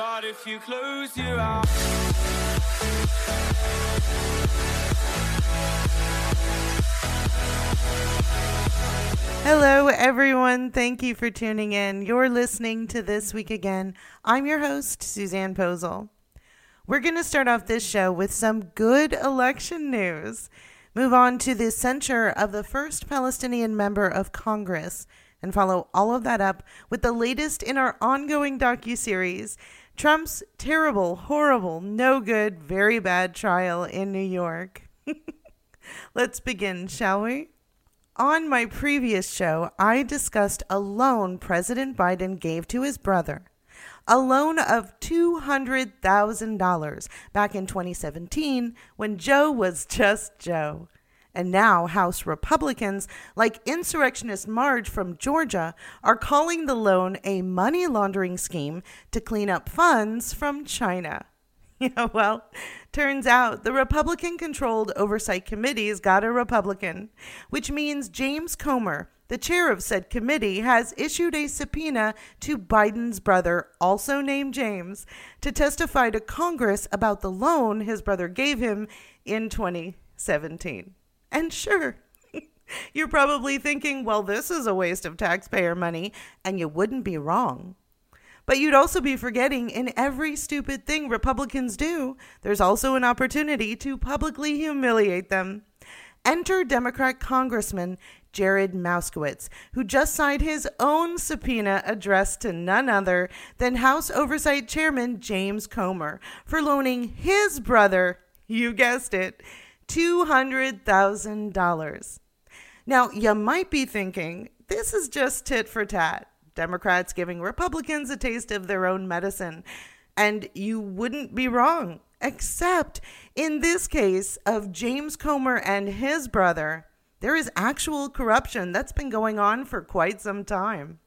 But if you close your eyes. Hello, everyone. Thank you for tuning in. You're listening to This Week Again. I'm your host, Suzanne Posel. We're going to start off this show with some good election news, move on to the censure of the first Palestinian member of Congress, and follow all of that up with the latest in our ongoing docu-series, Trump's terrible, horrible, no good, very bad trial in New York. Let's begin, shall we? On my previous show, I discussed a loan President Biden gave to his brother, a loan of $200,000 back in 2017 when Joe was just Joe. And now, House Republicans, like insurrectionist Marge from Georgia, are calling the loan a money laundering scheme to clean up funds from China. Yeah, well, turns out the Republican controlled oversight committee's got a Republican, which means James Comer, the chair of said committee, has issued a subpoena to Biden's brother, also named James, to testify to Congress about the loan his brother gave him in 2017. And sure, you're probably thinking, well, this is a waste of taxpayer money, and you wouldn't be wrong. But you'd also be forgetting in every stupid thing Republicans do, there's also an opportunity to publicly humiliate them. Enter Democrat Congressman Jared Moskowitz, who just signed his own subpoena addressed to none other than House Oversight Chairman James Comer for loaning his brother, you guessed it, $200,000. Now, you might be thinking, this is just tit for tat. Democrats giving Republicans a taste of their own medicine. And you wouldn't be wrong, except in this case of James Comer and his brother, there is actual corruption that's been going on for quite some time.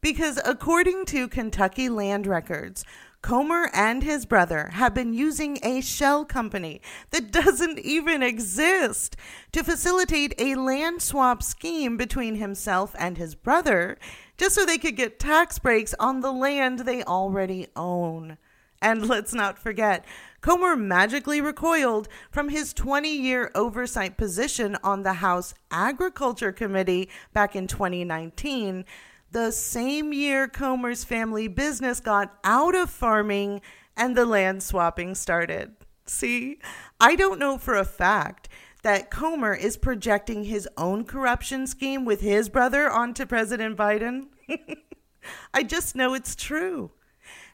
Because according to Kentucky land records, Comer and his brother have been using a shell company that doesn't even exist to facilitate a land swap scheme between himself and his brother just so they could get tax breaks on the land they already own. And let's not forget, Comer magically recoiled from his 20 year oversight position on the House Agriculture Committee back in 2019, the same year Comer's family business got out of farming and the land swapping started. See, I don't know for a fact that Comer is projecting his own corruption scheme with his brother onto President Biden. I just know it's true.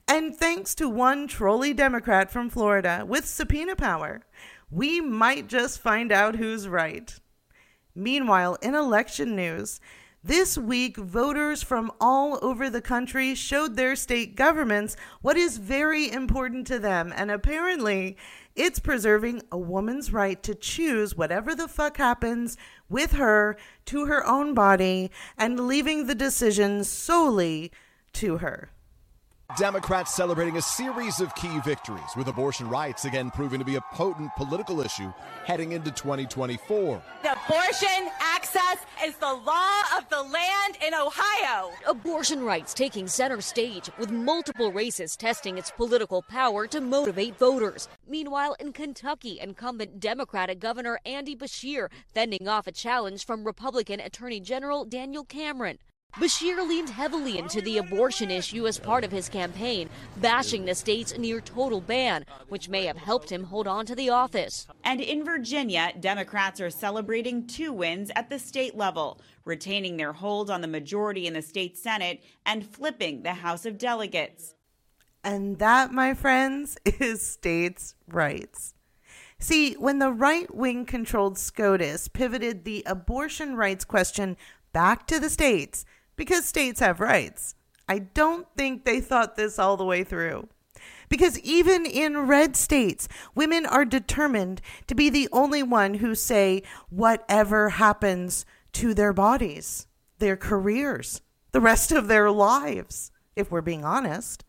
And thanks to one trolley Democrat from Florida with subpoena power, we might just find out who's right. Meanwhile, in election news, this week, voters from all over the country showed their state governments what is very important to them, and apparently, it's preserving a woman's right to choose whatever the fuck happens with her to her own body and leaving the decision solely to her. Democrats celebrating a series of key victories, with abortion rights again proving to be a potent political issue heading into 2024. Abortion access is the law of the land in Ohio. Abortion rights taking center stage, with multiple races testing its political power to motivate voters. Meanwhile, in Kentucky, incumbent Democratic Governor Andy Beshear fending off a challenge from Republican Attorney General Daniel Cameron. Beshear leaned heavily into the abortion issue as part of his campaign, bashing the state's near total ban, which may have helped him hold on to the office. And in Virginia, Democrats are celebrating two wins at the state level, retaining their hold on the majority in the state Senate and flipping the House of Delegates. And that, my friends, is states' rights. See, when the right wing controlled SCOTUS pivoted the abortion rights question back to the states, because states have rights. I don't think they thought this all the way through. Because even in red states, women are determined to be the only one who say whatever happens to their bodies, their careers, the rest of their lives, if we're being honest.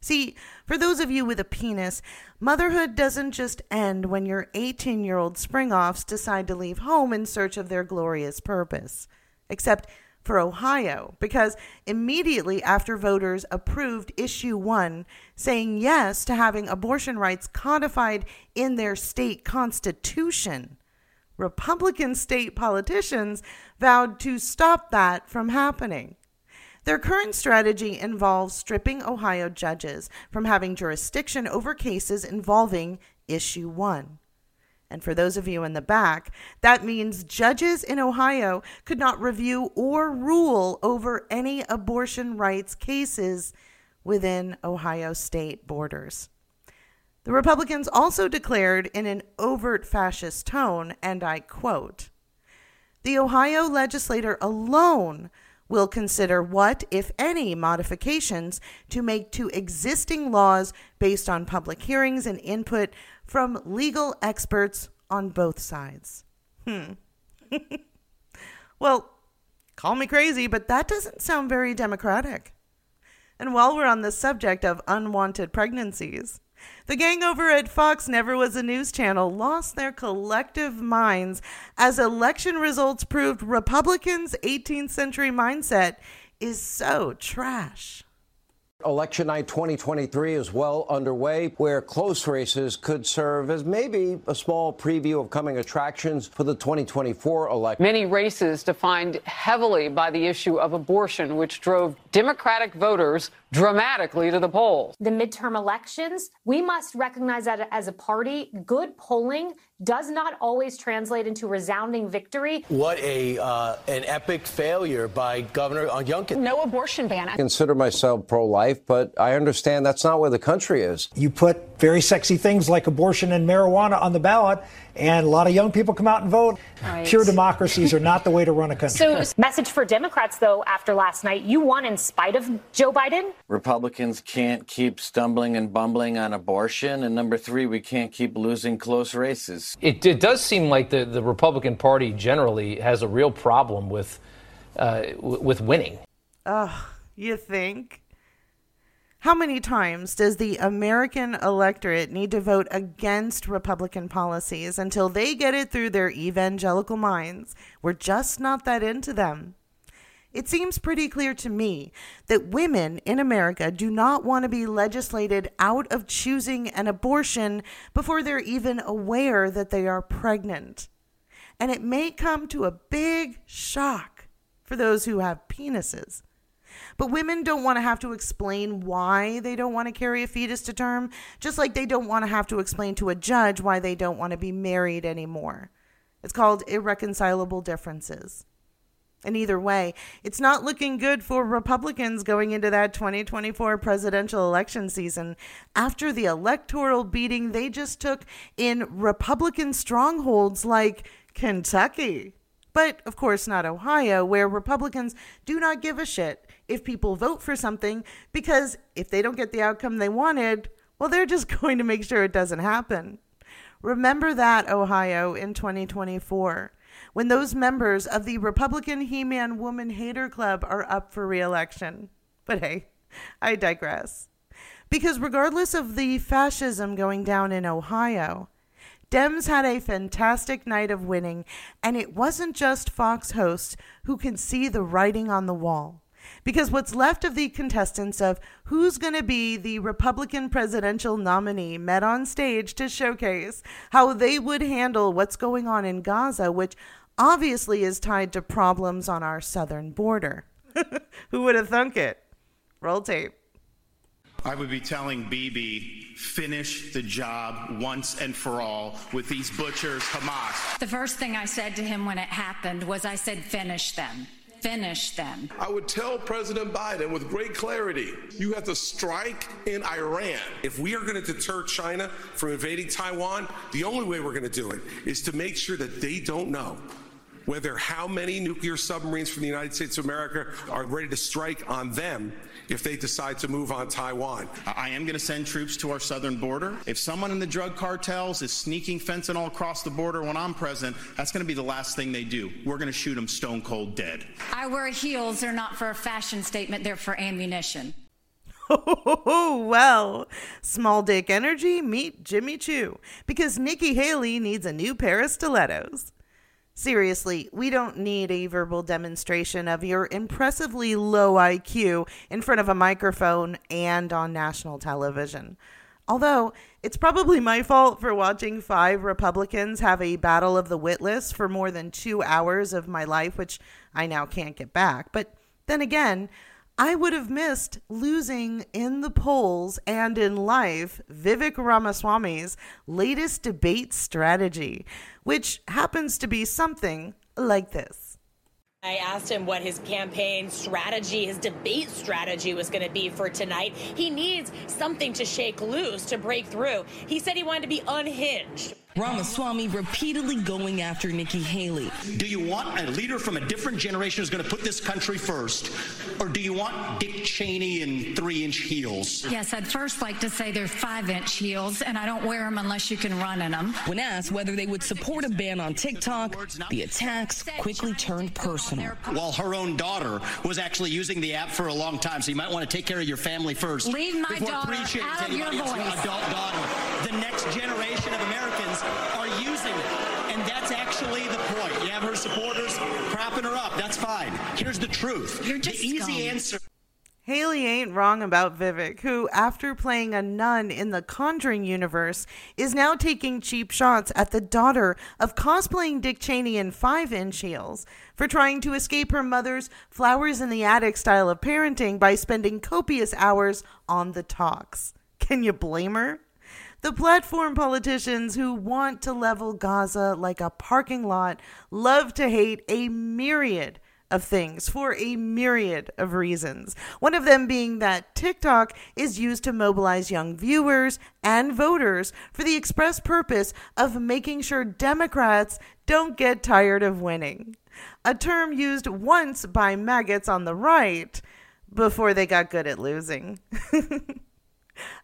See, for those of you with a penis, motherhood doesn't just end when your 18 year old spring offs decide to leave home in search of their glorious purpose. Except for Ohio because immediately after voters approved issue 1 saying yes to having abortion rights codified in their state constitution Republican state politicians vowed to stop that from happening. Their current strategy involves stripping Ohio judges from having jurisdiction over cases involving Issue 1. And for those of you in the back, that means judges in Ohio could not review or rule over any abortion rights cases within Ohio state borders. The Republicans also declared in an overt fascist tone, and I quote The Ohio legislature alone will consider what, if any, modifications to make to existing laws based on public hearings and input from legal experts on both sides. Hmm. well, call me crazy, but that doesn't sound very democratic. And while we're on the subject of unwanted pregnancies, the gang over at Fox Never Was a News Channel lost their collective minds as election results proved Republicans' 18th century mindset is so trash. Election night 2023 is well underway, where close races could serve as maybe a small preview of coming attractions for the 2024 election. Many races defined heavily by the issue of abortion, which drove Democratic voters dramatically to the polls. The midterm elections, we must recognize that as a party, good polling does not always translate into resounding victory. What a uh, an epic failure by Governor Youngkin. No abortion ban. I consider myself pro-life, but I understand that's not where the country is. You put very sexy things like abortion and marijuana on the ballot, and a lot of young people come out and vote. Right. Pure democracies are not the way to run a country. So, message for Democrats, though, after last night, you won in spite of Joe Biden. Republicans can't keep stumbling and bumbling on abortion, and number three, we can't keep losing close races. It, it does seem like the, the Republican Party generally has a real problem with uh, with winning. Ugh, you think? How many times does the American electorate need to vote against Republican policies until they get it through their evangelical minds? We're just not that into them. It seems pretty clear to me that women in America do not want to be legislated out of choosing an abortion before they're even aware that they are pregnant. And it may come to a big shock for those who have penises. But women don't want to have to explain why they don't want to carry a fetus to term, just like they don't want to have to explain to a judge why they don't want to be married anymore. It's called irreconcilable differences. And either way, it's not looking good for Republicans going into that 2024 presidential election season after the electoral beating they just took in Republican strongholds like Kentucky. But of course, not Ohio, where Republicans do not give a shit if people vote for something because if they don't get the outcome they wanted, well, they're just going to make sure it doesn't happen. Remember that, Ohio, in 2024, when those members of the Republican He Man Woman Hater Club are up for re election. But hey, I digress. Because regardless of the fascism going down in Ohio, Dems had a fantastic night of winning, and it wasn't just Fox hosts who can see the writing on the wall. Because what's left of the contestants of who's going to be the Republican presidential nominee met on stage to showcase how they would handle what's going on in Gaza, which obviously is tied to problems on our southern border. Who would have thunk it? Roll tape. I would be telling Bibi, finish the job once and for all with these butchers, Hamas. The first thing I said to him when it happened was I said, finish them finish them. I would tell President Biden with great clarity you have to strike in Iran. If we are going to deter China from invading Taiwan, the only way we're going to do it is to make sure that they don't know whether how many nuclear submarines from the United States of America are ready to strike on them if they decide to move on Taiwan. I am going to send troops to our southern border. If someone in the drug cartels is sneaking fentanyl across the border when I'm president, that's going to be the last thing they do. We're going to shoot them stone cold dead. I wear heels. They're not for a fashion statement, they're for ammunition. Oh, well, small dick energy, meet Jimmy Choo, because Nikki Haley needs a new pair of stilettos. Seriously, we don't need a verbal demonstration of your impressively low IQ in front of a microphone and on national television. Although, it's probably my fault for watching five Republicans have a battle of the witless for more than two hours of my life, which I now can't get back. But then again, I would have missed losing in the polls and in life Vivek Ramaswamy's latest debate strategy, which happens to be something like this. I asked him what his campaign strategy, his debate strategy was going to be for tonight. He needs something to shake loose to break through. He said he wanted to be unhinged. Ramaswamy repeatedly going after Nikki Haley. Do you want a leader from a different generation who's going to put this country first? Or do you want Dick Cheney in three inch heels? Yes, I'd first like to say they're five inch heels, and I don't wear them unless you can run in them. When asked whether they would support a ban on TikTok, the attacks quickly turned personal. While her own daughter was actually using the app for a long time, so you might want to take care of your family first. Leave my daughter out of your voice. adult daughter. The next generation of Americans are using it. And that's actually the point. You have her supporters propping her up. That's fine. Here's the truth. You're just the easy scum. answer. Haley ain't wrong about Vivek, who, after playing a nun in the Conjuring universe, is now taking cheap shots at the daughter of cosplaying Dick Cheney in five inch heels for trying to escape her mother's flowers in the attic style of parenting by spending copious hours on the talks. Can you blame her? The platform politicians who want to level Gaza like a parking lot love to hate a myriad of things for a myriad of reasons. One of them being that TikTok is used to mobilize young viewers and voters for the express purpose of making sure Democrats don't get tired of winning. A term used once by maggots on the right before they got good at losing.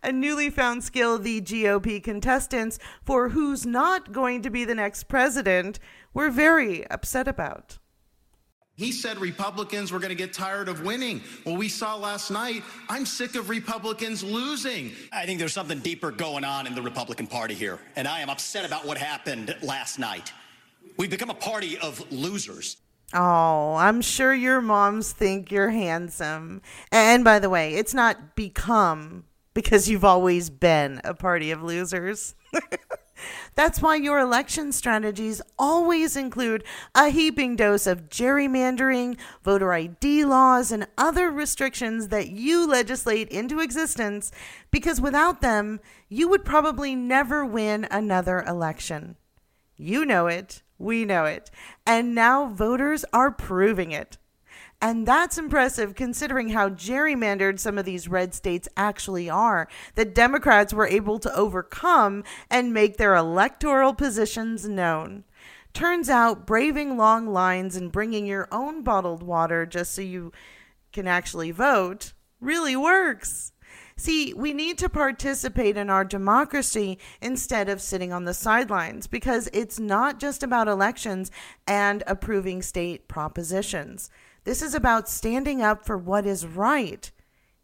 a newly found skill the GOP contestants for who's not going to be the next president were very upset about. He said Republicans were going to get tired of winning. Well, we saw last night, I'm sick of Republicans losing. I think there's something deeper going on in the Republican Party here, and I am upset about what happened last night. We've become a party of losers. Oh, I'm sure your moms think you're handsome. And by the way, it's not become because you've always been a party of losers. That's why your election strategies always include a heaping dose of gerrymandering, voter ID laws, and other restrictions that you legislate into existence because without them, you would probably never win another election. You know it, we know it, and now voters are proving it. And that's impressive considering how gerrymandered some of these red states actually are, that Democrats were able to overcome and make their electoral positions known. Turns out braving long lines and bringing your own bottled water just so you can actually vote really works. See, we need to participate in our democracy instead of sitting on the sidelines because it's not just about elections and approving state propositions. This is about standing up for what is right,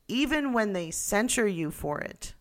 even when they censure you for it.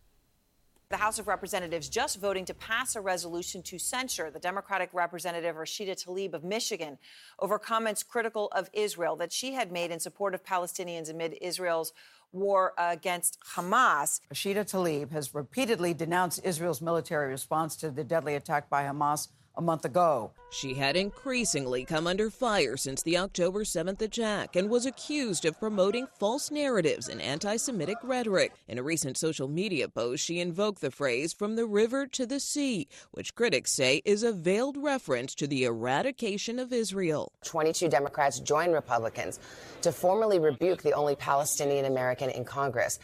The House of Representatives just voting to pass a resolution to censure the Democratic Representative Rashida Tlaib of Michigan over comments critical of Israel that she had made in support of Palestinians amid Israel's war against Hamas. Rashida Tlaib has repeatedly denounced Israel's military response to the deadly attack by Hamas a month ago. She had increasingly come under fire since the October 7th attack and was accused of promoting false narratives and anti Semitic rhetoric. In a recent social media post, she invoked the phrase from the river to the sea, which critics say is a veiled reference to the eradication of Israel. 22 Democrats joined Republicans to formally rebuke the only Palestinian American in Congress.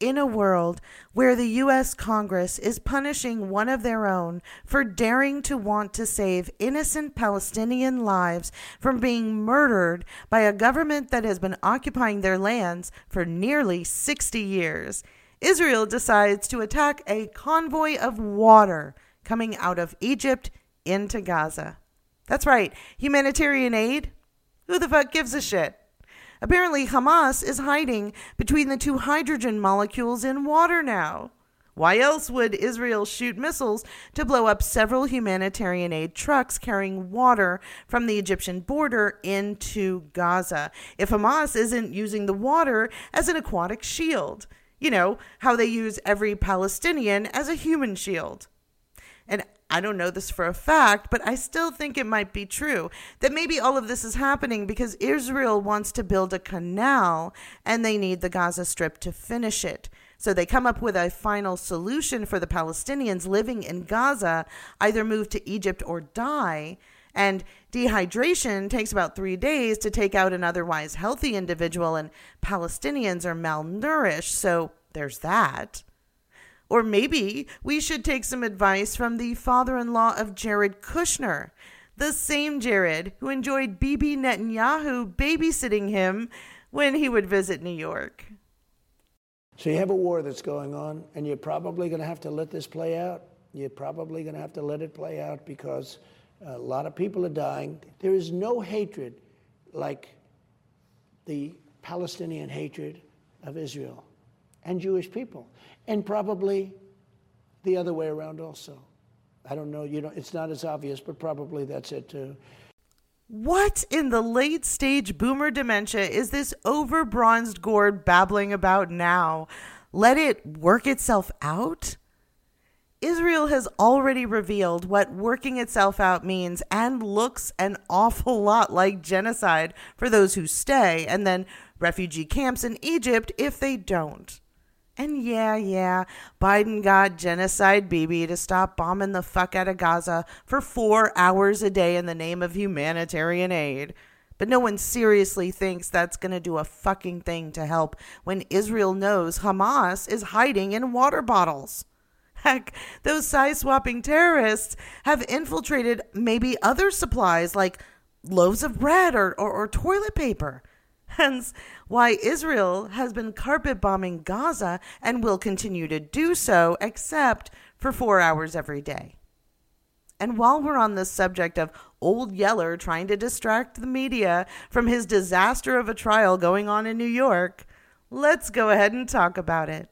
In a world where the U.S. Congress is punishing one of their own for daring to want to save innocent Palestinian lives from being murdered by a government that has been occupying their lands for nearly 60 years, Israel decides to attack a convoy of water coming out of Egypt into Gaza. That's right, humanitarian aid? Who the fuck gives a shit? Apparently, Hamas is hiding between the two hydrogen molecules in water now. Why else would Israel shoot missiles to blow up several humanitarian aid trucks carrying water from the Egyptian border into Gaza if Hamas isn't using the water as an aquatic shield? You know, how they use every Palestinian as a human shield. I don't know this for a fact, but I still think it might be true that maybe all of this is happening because Israel wants to build a canal and they need the Gaza Strip to finish it. So they come up with a final solution for the Palestinians living in Gaza either move to Egypt or die. And dehydration takes about three days to take out an otherwise healthy individual, and Palestinians are malnourished. So there's that. Or maybe we should take some advice from the father in law of Jared Kushner, the same Jared who enjoyed Bibi Netanyahu babysitting him when he would visit New York. So you have a war that's going on, and you're probably going to have to let this play out. You're probably going to have to let it play out because a lot of people are dying. There is no hatred like the Palestinian hatred of Israel and Jewish people, and probably the other way around also. I don't know, you know, it's not as obvious, but probably that's it too. What in the late stage boomer dementia is this over bronzed gourd babbling about now? Let it work itself out? Israel has already revealed what working itself out means and looks an awful lot like genocide for those who stay, and then refugee camps in Egypt if they don't. And yeah, yeah, Biden got genocide Bibi to stop bombing the fuck out of Gaza for four hours a day in the name of humanitarian aid. But no one seriously thinks that's going to do a fucking thing to help when Israel knows Hamas is hiding in water bottles. Heck, those size swapping terrorists have infiltrated maybe other supplies like loaves of bread or, or, or toilet paper. Hence, why Israel has been carpet bombing Gaza and will continue to do so, except for four hours every day. And while we're on the subject of Old Yeller trying to distract the media from his disaster of a trial going on in New York, let's go ahead and talk about it.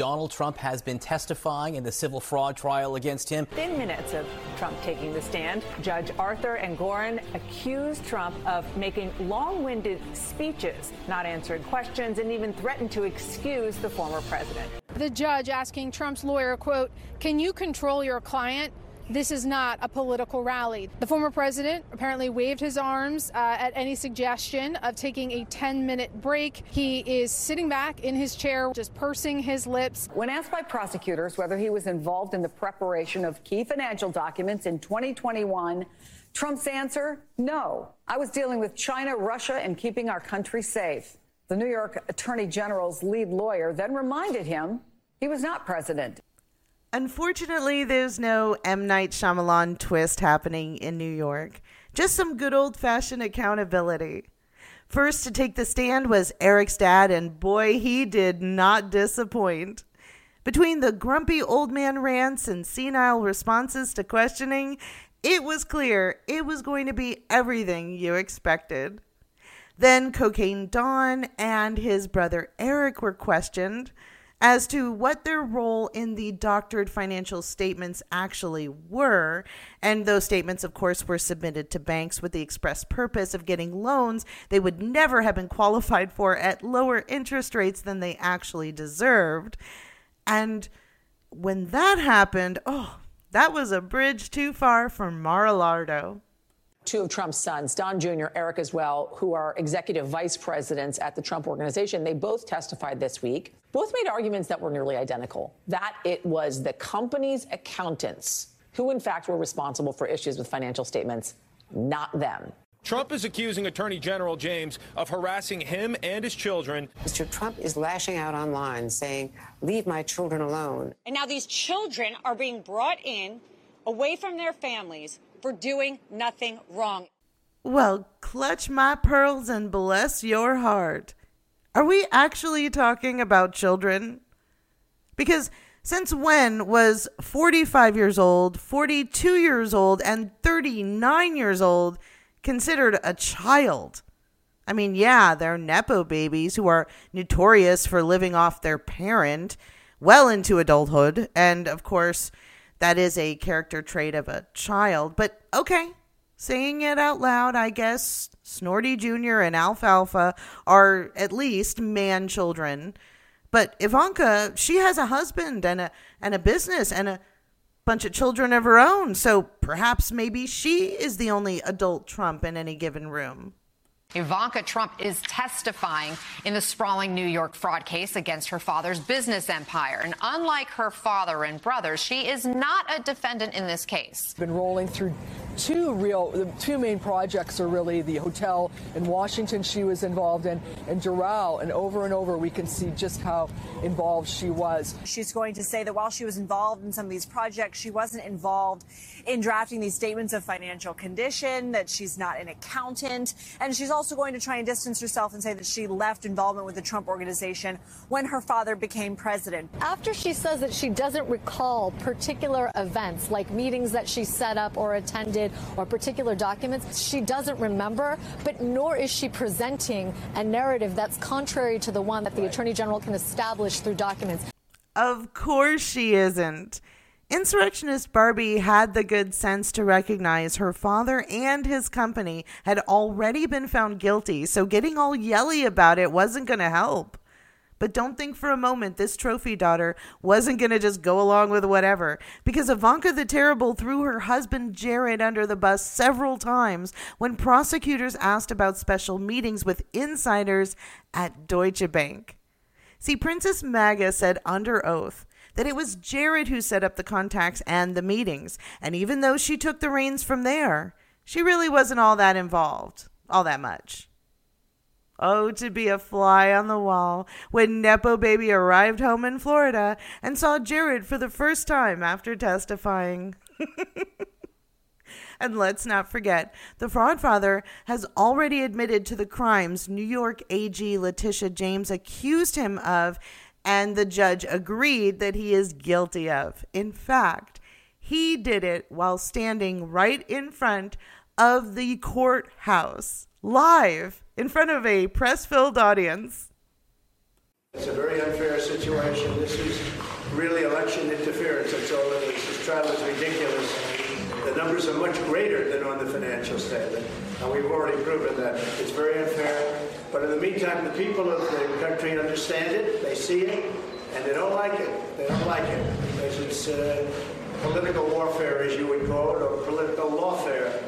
Donald Trump has been testifying in the civil fraud trial against him. Within minutes of Trump taking the stand, Judge Arthur Engoron accused Trump of making long winded speeches, not answering questions, and even threatened to excuse the former president. The judge asking Trump's lawyer, quote, Can you control your client? This is not a political rally. The former president apparently waved his arms uh, at any suggestion of taking a 10 minute break. He is sitting back in his chair, just pursing his lips. When asked by prosecutors whether he was involved in the preparation of key financial documents in 2021, Trump's answer no. I was dealing with China, Russia, and keeping our country safe. The New York Attorney General's lead lawyer then reminded him he was not president. Unfortunately, there's no M. Night Shyamalan twist happening in New York. Just some good old fashioned accountability. First to take the stand was Eric's dad, and boy, he did not disappoint. Between the grumpy old man rants and senile responses to questioning, it was clear it was going to be everything you expected. Then Cocaine Don and his brother Eric were questioned as to what their role in the doctored financial statements actually were. And those statements, of course, were submitted to banks with the express purpose of getting loans they would never have been qualified for at lower interest rates than they actually deserved. And when that happened, oh, that was a bridge too far for Mar-a-Lardo two of Trump's sons, Don Jr., Eric as well, who are executive vice presidents at the Trump Organization, they both testified this week. Both made arguments that were nearly identical that it was the company's accountants who, in fact, were responsible for issues with financial statements, not them. Trump is accusing Attorney General James of harassing him and his children. Mr. Trump is lashing out online saying, Leave my children alone. And now these children are being brought in away from their families for doing nothing wrong. Well, clutch my pearls and bless your heart. Are we actually talking about children? Because since when was 45 years old, 42 years old, and 39 years old considered a child? I mean, yeah, they're Nepo babies who are notorious for living off their parent, well into adulthood. And of course, that is a character trait of a child. But okay, saying it out loud, I guess Snorty Jr. and Alfalfa are at least man children. But Ivanka, she has a husband and a and a business and a bunch of children of her own. So perhaps maybe she is the only adult Trump in any given room. Ivanka Trump is testifying in the sprawling New York fraud case against her father's business empire. And unlike her father and brothers, she is not a defendant in this case. Been rolling through two real, the two main projects are really the hotel in Washington she was involved in and Doral. And over and over, we can see just how involved she was. She's going to say that while she was involved in some of these projects, she wasn't involved in drafting these statements of financial condition, that she's not an accountant. And she's also going to try and distance herself and say that she left involvement with the Trump organization when her father became president. After she says that she doesn't recall particular events like meetings that she set up or attended or particular documents, she doesn't remember, but nor is she presenting a narrative that's contrary to the one that the Attorney General can establish through documents. Of course she isn't. Insurrectionist Barbie had the good sense to recognize her father and his company had already been found guilty, so getting all yelly about it wasn't going to help. But don't think for a moment this trophy daughter wasn't going to just go along with whatever, because Ivanka the Terrible threw her husband Jared under the bus several times when prosecutors asked about special meetings with insiders at Deutsche Bank. See, Princess Maga said under oath that it was Jared who set up the contacts and the meetings. And even though she took the reins from there, she really wasn't all that involved, all that much. Oh, to be a fly on the wall when Nepo Baby arrived home in Florida and saw Jared for the first time after testifying. and let's not forget, the fraud father has already admitted to the crimes New York AG Letitia James accused him of and the judge agreed that he is guilty of. In fact, he did it while standing right in front of the courthouse, live in front of a press filled audience. It's a very unfair situation. This is really election interference. That's all it is. This trial is ridiculous. The numbers are much greater than on the financial statement, and we've already proven that. It's very unfair. But in the meantime, the people of the country understand it, they see it, and they don't like it. They don't like it because it's uh, political warfare, as you would call it, or political lawfare.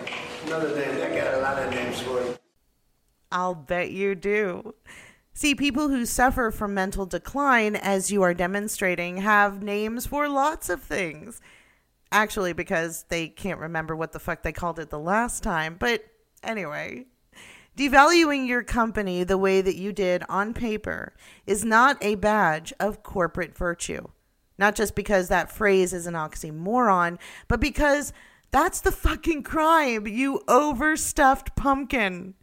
Another name. They got a lot of names for it. I'll bet you do. See, people who suffer from mental decline, as you are demonstrating, have names for lots of things. Actually, because they can't remember what the fuck they called it the last time. But anyway, devaluing your company the way that you did on paper is not a badge of corporate virtue. Not just because that phrase is an oxymoron, but because that's the fucking crime, you overstuffed pumpkin.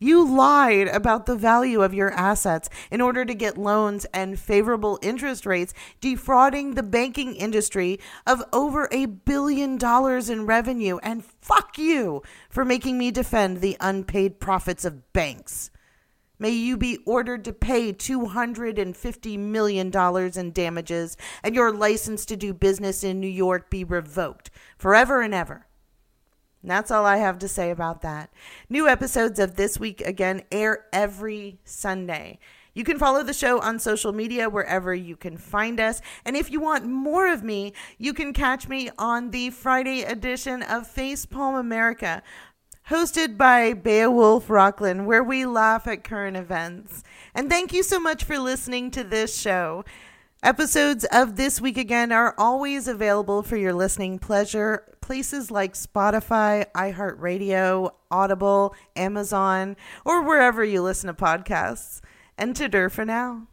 You lied about the value of your assets in order to get loans and favorable interest rates, defrauding the banking industry of over a billion dollars in revenue. And fuck you for making me defend the unpaid profits of banks. May you be ordered to pay $250 million in damages and your license to do business in New York be revoked forever and ever. And that's all I have to say about that. New episodes of This Week Again air every Sunday. You can follow the show on social media wherever you can find us. And if you want more of me, you can catch me on the Friday edition of Facepalm America, hosted by Beowulf Rockland, where we laugh at current events. And thank you so much for listening to this show. Episodes of This Week Again are always available for your listening pleasure. Places like Spotify, iHeartRadio, Audible, Amazon, or wherever you listen to podcasts. To for now.